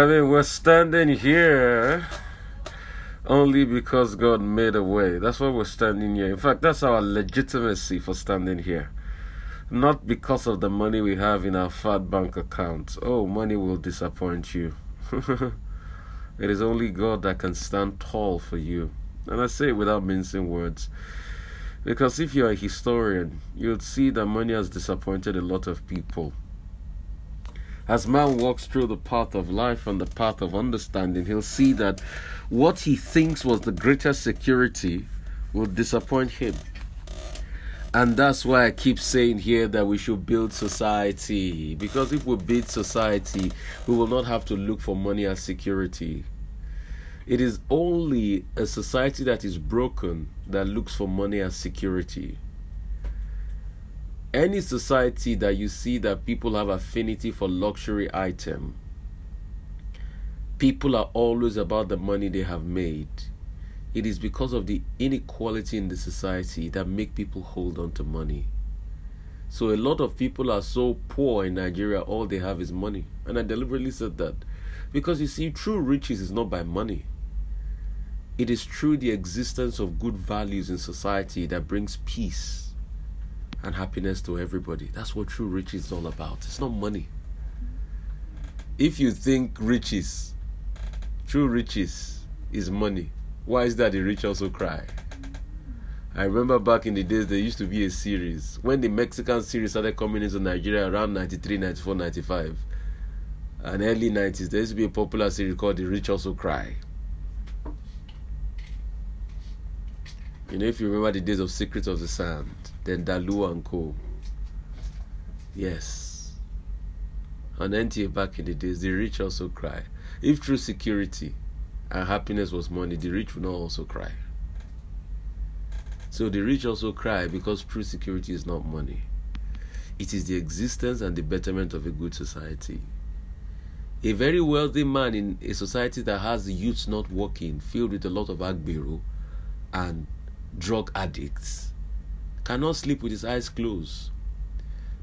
I mean, we're standing here only because God made a way. That's why we're standing here. In fact, that's our legitimacy for standing here. Not because of the money we have in our fat bank accounts. Oh, money will disappoint you. it is only God that can stand tall for you. And I say it without mincing words. Because if you're a historian, you'll see that money has disappointed a lot of people. As man walks through the path of life and the path of understanding, he'll see that what he thinks was the greatest security will disappoint him. And that's why I keep saying here that we should build society. Because if we build society, we will not have to look for money as security. It is only a society that is broken that looks for money as security any society that you see that people have affinity for luxury item people are always about the money they have made. It is because of the inequality in the society that make people hold on to money. So a lot of people are so poor in Nigeria all they have is money. And I deliberately said that. Because you see true riches is not by money. It is through the existence of good values in society that brings peace and happiness to everybody. That's what true riches is all about. It's not money. If you think riches, true riches is money, why is that the rich also cry? I remember back in the days there used to be a series when the Mexican series started coming into Nigeria around 93, 94, 95 and early 90s there used to be a popular series called The Rich Also Cry. You know, if you remember the days of Secrets of the Sand, then Dalu and Co. Yes. On NTA back in the days, the rich also cry. If true security and happiness was money, the rich would not also cry. So the rich also cry because true security is not money. It is the existence and the betterment of a good society. A very wealthy man in a society that has youths not working, filled with a lot of agbero and drug addicts cannot sleep with his eyes closed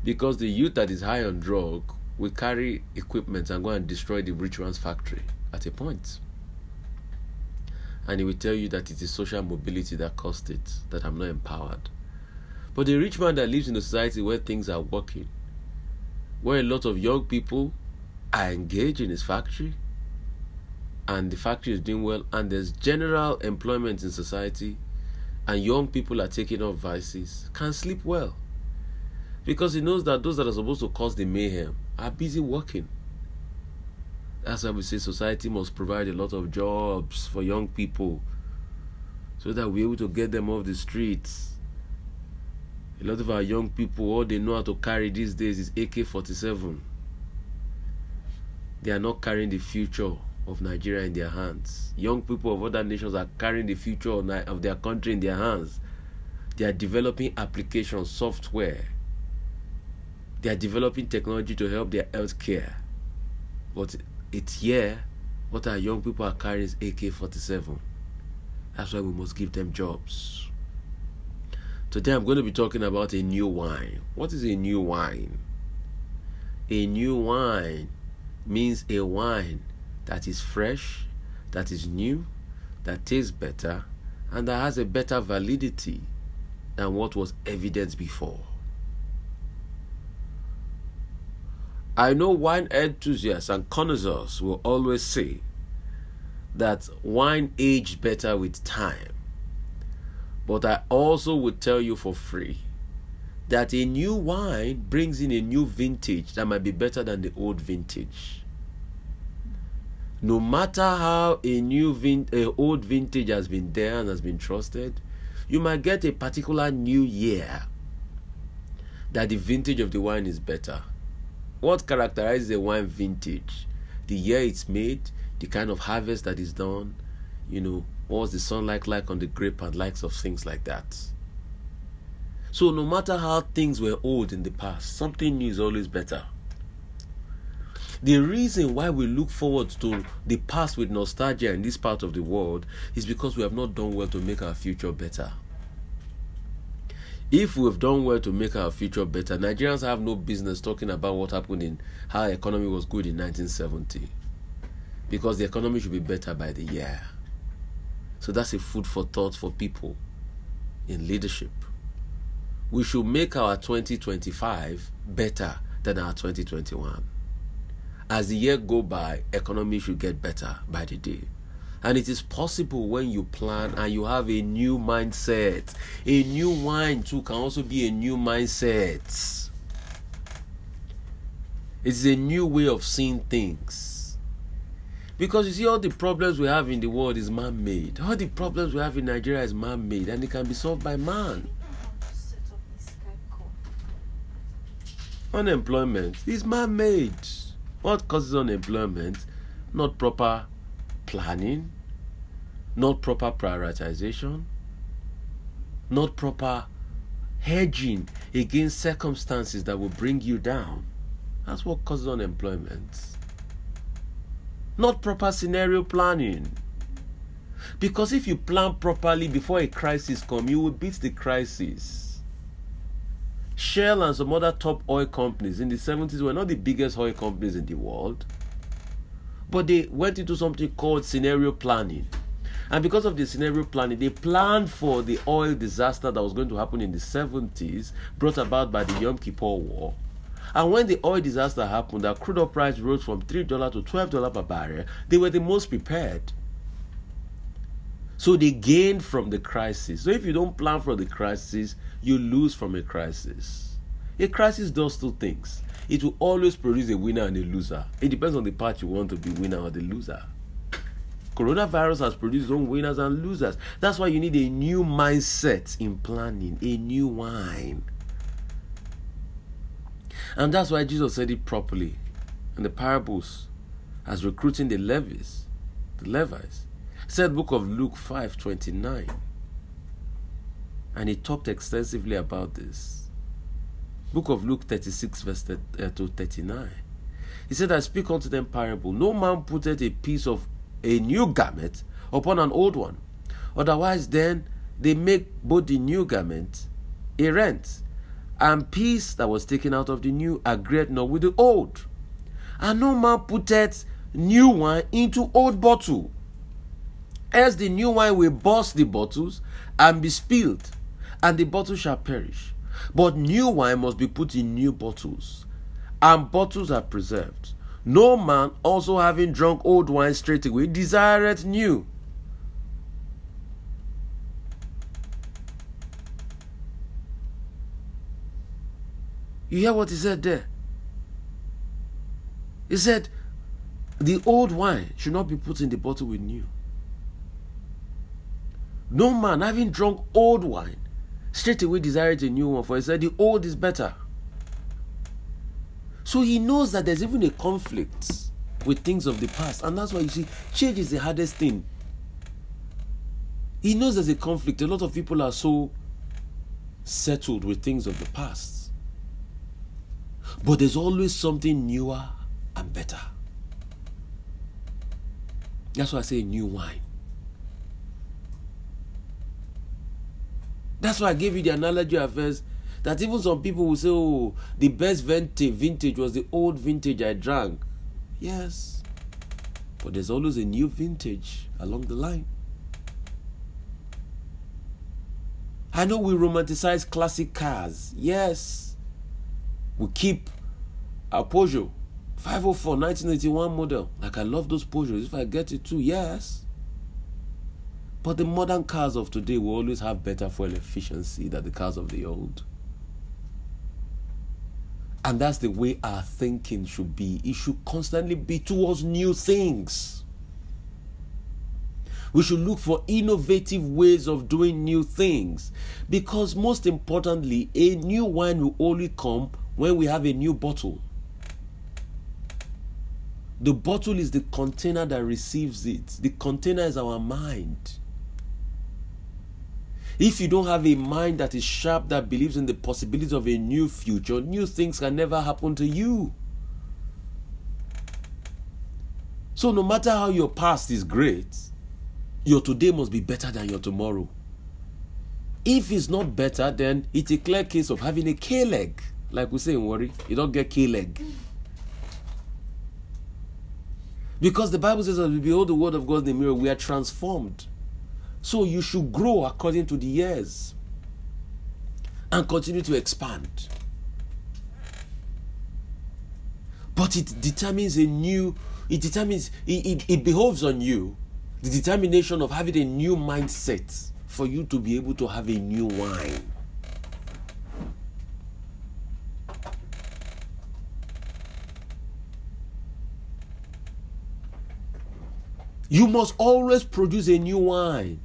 because the youth that is high on drug will carry equipment and go and destroy the rich man's factory at a point. And he will tell you that it is social mobility that caused it, that I'm not empowered. But the rich man that lives in a society where things are working, where a lot of young people are engaged in his factory, and the factory is doing well, and there's general employment in society, and young people are taking up vices can sleep well because he knows that those that are supposed to cause the mayhem are busy working. That's why we say society must provide a lot of jobs for young people so that we're able to get them off the streets. A lot of our young people, all they know how to carry these days is AK 47. They are not carrying the future of Nigeria in their hands. Young people of other nations are carrying the future of their country in their hands. They are developing application software. They are developing technology to help their health care. But it's here, what our young people are carrying is AK 47. That's why we must give them jobs. Today I'm going to be talking about a new wine. What is a new wine? A new wine means a wine that is fresh, that is new, that tastes better, and that has a better validity than what was evident before. I know wine enthusiasts and connoisseurs will always say that wine aged better with time. But I also would tell you for free that a new wine brings in a new vintage that might be better than the old vintage no matter how a new vin- a old vintage has been there and has been trusted, you might get a particular new year that the vintage of the wine is better. What characterizes a wine vintage? The year it's made, the kind of harvest that is done, you know, what's the sunlight like on the grape and likes of things like that. So no matter how things were old in the past, something new is always better. The reason why we look forward to the past with nostalgia in this part of the world is because we have not done well to make our future better. If we have done well to make our future better, Nigerians have no business talking about what happened in how economy was good in 1970. because the economy should be better by the year. So that's a food for thought for people in leadership. We should make our 2025 better than our 2021. As the year go by, economy should get better by the day. And it is possible when you plan and you have a new mindset. A new wine too can also be a new mindset. It's a new way of seeing things. Because you see, all the problems we have in the world is man made. All the problems we have in Nigeria is man made and it can be solved by man. Unemployment is man made. What causes unemployment? Not proper planning, not proper prioritization, not proper hedging against circumstances that will bring you down. That's what causes unemployment. Not proper scenario planning. Because if you plan properly before a crisis comes, you will beat the crisis. Shell and some other top oil companies in the 70s were not the biggest oil companies in the world, but they went into something called scenario planning. And because of the scenario planning, they planned for the oil disaster that was going to happen in the 70s, brought about by the Yom Kippur War. And when the oil disaster happened, the crude oil price rose from $3 to $12 per barrel, they were the most prepared. So they gain from the crisis. So if you don't plan for the crisis, you lose from a crisis. A crisis does two things. It will always produce a winner and a loser. It depends on the part you want to be winner or the loser. Coronavirus has produced own winners and losers. That's why you need a new mindset in planning, a new wine. And that's why Jesus said it properly in the parables as recruiting the Levies, the Levites. Said book of Luke 5:29. And he talked extensively about this. Book of Luke 36 verse uh, 39. He said, I speak unto them parable. No man putteth a piece of a new garment upon an old one. Otherwise, then they make both the new garment a rent, and piece that was taken out of the new agreed not with the old. And no man putteth new wine into old bottle. Else the new wine will burst the bottles and be spilled, and the bottle shall perish. But new wine must be put in new bottles, and bottles are preserved. No man also having drunk old wine straightway desireth new. You hear what he said there? He said, the old wine should not be put in the bottle with new. No man having drunk old wine straightway desireth a new one, for he said, the old is better. So he knows that there's even a conflict with things of the past. And that's why you see, change is the hardest thing. He knows there's a conflict. A lot of people are so settled with things of the past. But there's always something newer and better. That's why I say new wine. That's why I gave you the analogy at first that even some people will say, oh, the best vintage, vintage was the old vintage I drank. Yes. But there's always a new vintage along the line. I know we romanticize classic cars. Yes. We keep a Peugeot 504 1981 model. Like I love those Peugeots. If I get it too, yes. But the modern cars of today will always have better fuel efficiency than the cars of the old. And that's the way our thinking should be. It should constantly be towards new things. We should look for innovative ways of doing new things. Because, most importantly, a new wine will only come when we have a new bottle. The bottle is the container that receives it, the container is our mind. If you don't have a mind that is sharp, that believes in the possibility of a new future, new things can never happen to you. So, no matter how your past is great, your today must be better than your tomorrow. If it's not better, then it's a clear case of having a K leg. Like we say in Warri, you don't get K leg. Because the Bible says, as we behold the word of God in the mirror, we are transformed. So you should grow according to the years and continue to expand. But it determines a new, it determines, it, it, it behoves on you the determination of having a new mindset for you to be able to have a new wine. You must always produce a new wine.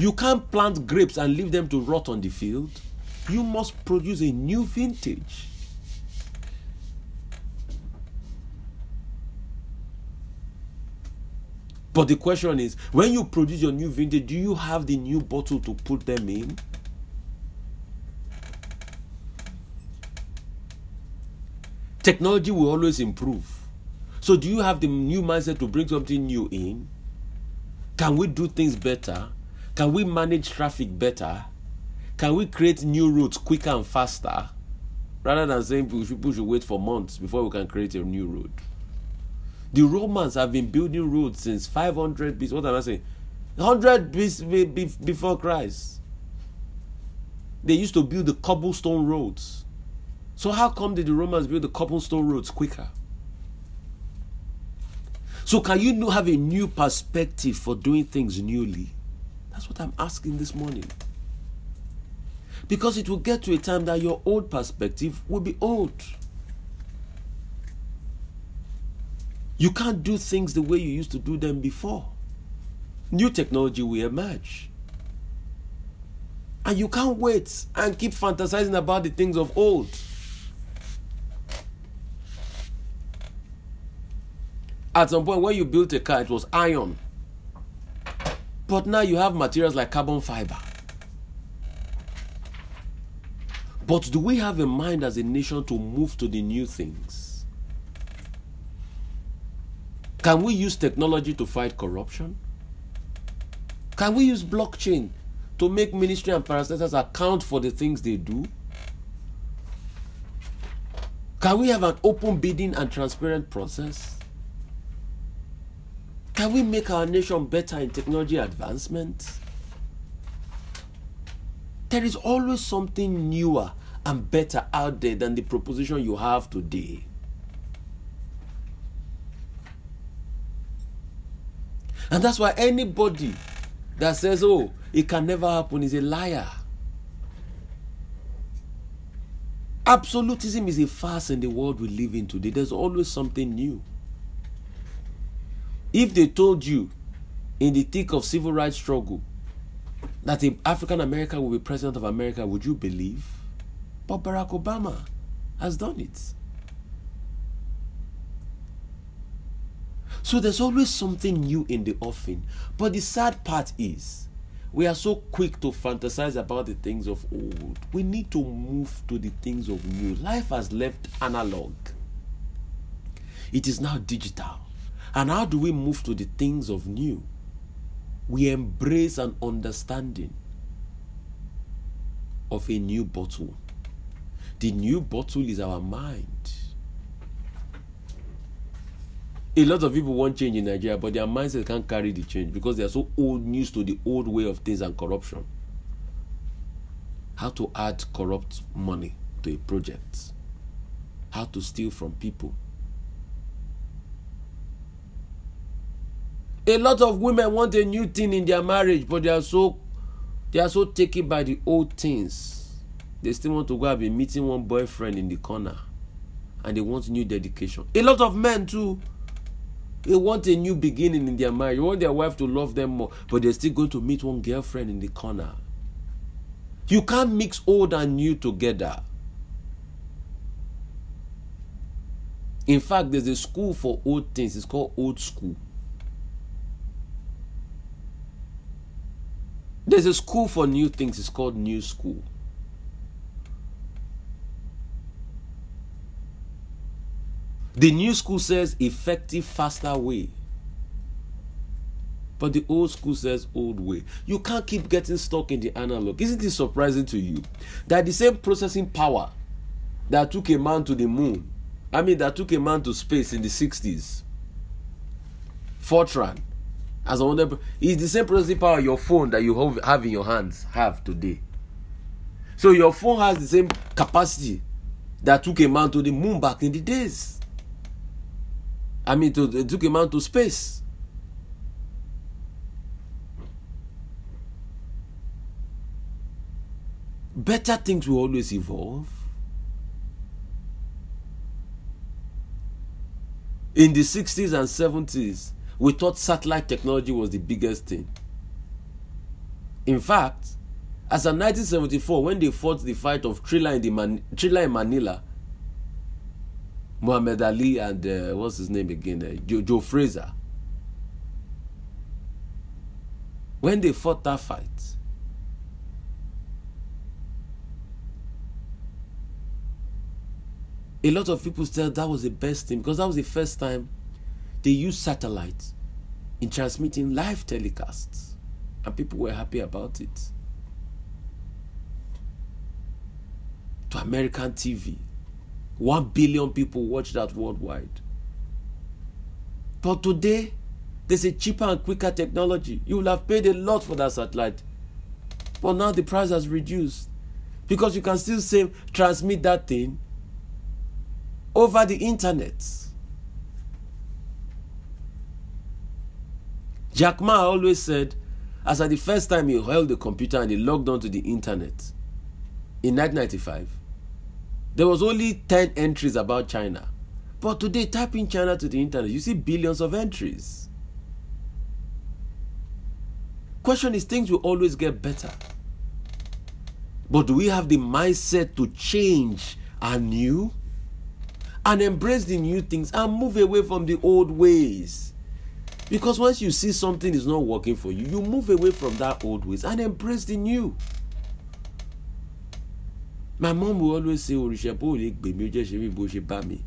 You can't plant grapes and leave them to rot on the field. You must produce a new vintage. But the question is when you produce your new vintage, do you have the new bottle to put them in? Technology will always improve. So, do you have the new mindset to bring something new in? Can we do things better? Can we manage traffic better? Can we create new routes quicker and faster? Rather than saying people should wait for months before we can create a new road. The Romans have been building roads since 500 BC. What am I saying? 100 BC before Christ. They used to build the cobblestone roads. So, how come did the Romans build the cobblestone roads quicker? So, can you have a new perspective for doing things newly? That's what I'm asking this morning. Because it will get to a time that your old perspective will be old. You can't do things the way you used to do them before. New technology will emerge. And you can't wait and keep fantasizing about the things of old. At some point, when you built a car, it was iron. But now you have materials like carbon fiber. But do we have a mind as a nation to move to the new things? Can we use technology to fight corruption? Can we use blockchain to make ministry and parastatals account for the things they do? Can we have an open bidding and transparent process? Can we make our nation better in technology advancement? There is always something newer and better out there than the proposition you have today. And that's why anybody that says, oh, it can never happen is a liar. Absolutism is a farce in the world we live in today. There's always something new. If they told you in the thick of civil rights struggle that an African American will be president of America, would you believe? But Barack Obama has done it. So there's always something new in the offing. But the sad part is, we are so quick to fantasize about the things of old. We need to move to the things of new. Life has left analog, it is now digital. And how do we move to the things of new? We embrace an understanding of a new bottle. The new bottle is our mind. A lot of people want change in Nigeria, but their mindset can't carry the change because they are so old news to the old way of things and corruption. How to add corrupt money to a project, how to steal from people A lot of women want a new thing in their marriage, but they are so they are so taken by the old things. They still want to go and be meeting one boyfriend in the corner. And they want new dedication. A lot of men too. They want a new beginning in their marriage. They want their wife to love them more, but they're still going to meet one girlfriend in the corner. You can't mix old and new together. In fact, there's a school for old things. It's called old school. There's a school for new things, it's called New School. The new school says effective, faster way. But the old school says old way. You can't keep getting stuck in the analog. Isn't it surprising to you that the same processing power that took a man to the moon, I mean, that took a man to space in the 60s, Fortran. As a wonder, it's the same processing power your phone that you have in your hands have today. So your phone has the same capacity that took a man to the moon back in the days. I mean, to, took a man to space. Better things will always evolve. In the 60s and 70s, we thought satellite technology was the biggest thing. In fact, as in 1974, when they fought the fight of Thrilla in, the Man- Thrilla in Manila, Muhammad Ali and uh, what's his name again? Uh, Joe, Joe Frazier. When they fought that fight, a lot of people said that was the best thing because that was the first time they used satellites in transmitting live telecasts, and people were happy about it. To American TV, one billion people watch that worldwide. But today, there's a cheaper and quicker technology. You will have paid a lot for that satellite. But now the price has reduced. Because you can still say transmit that thing over the internet. Jack Ma always said, as at the first time he held the computer and he logged onto the internet in 1995, there was only 10 entries about China. But today, type in China to the internet, you see billions of entries. Question is, things will always get better. But do we have the mindset to change and new and embrace the new things and move away from the old ways? Because once you see something is not working for you, you move away from that old ways and embrace the new. My mom will always say, Orisha, bó lè gbè mí, ó jẹ́ ṣe mí bó ṣe bá mi.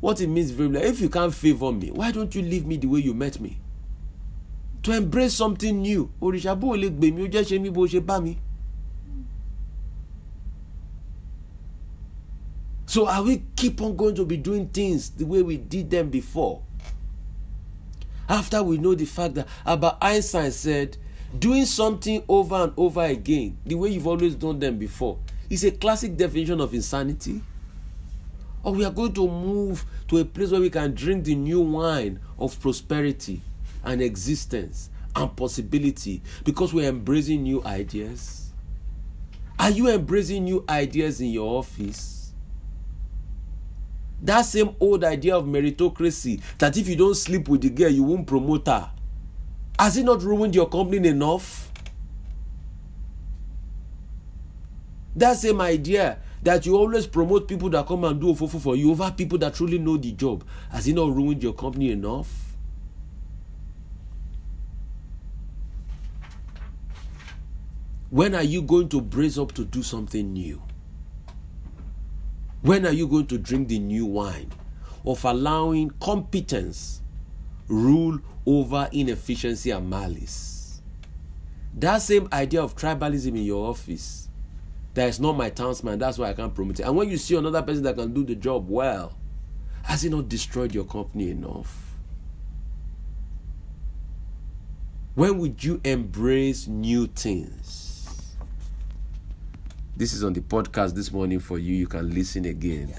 What it means very well, if you can't favor me, why don't you leave me the way you met me? To embrace something new. Orisha, bó lè gbè mí, ó jẹ́ ṣe mí bó ṣe bá mi. So are we keep on going to be doing things the way we did them before? After we know the fact that Albert Einstein said, doing something over and over again, the way you've always done them before, is a classic definition of insanity. Or we are going to move to a place where we can drink the new wine of prosperity and existence and possibility because we're embracing new ideas. Are you embracing new ideas in your office? That same old idea of meritocracy that if you don't sleep with the girl, you won't promote her. Has it not ruined your company enough? That same idea that you always promote people that come and do ofofo for you over people that truly know the job. Has it not ruined your company enough? When are you going to brace up to do something new? When are you going to drink the new wine of allowing competence rule over inefficiency and malice? That same idea of tribalism in your office that is not my townsman, that's why I can't promote it. And when you see another person that can do the job well, has it not destroyed your company enough? When would you embrace new things? This is on the podcast this morning for you. You can listen again.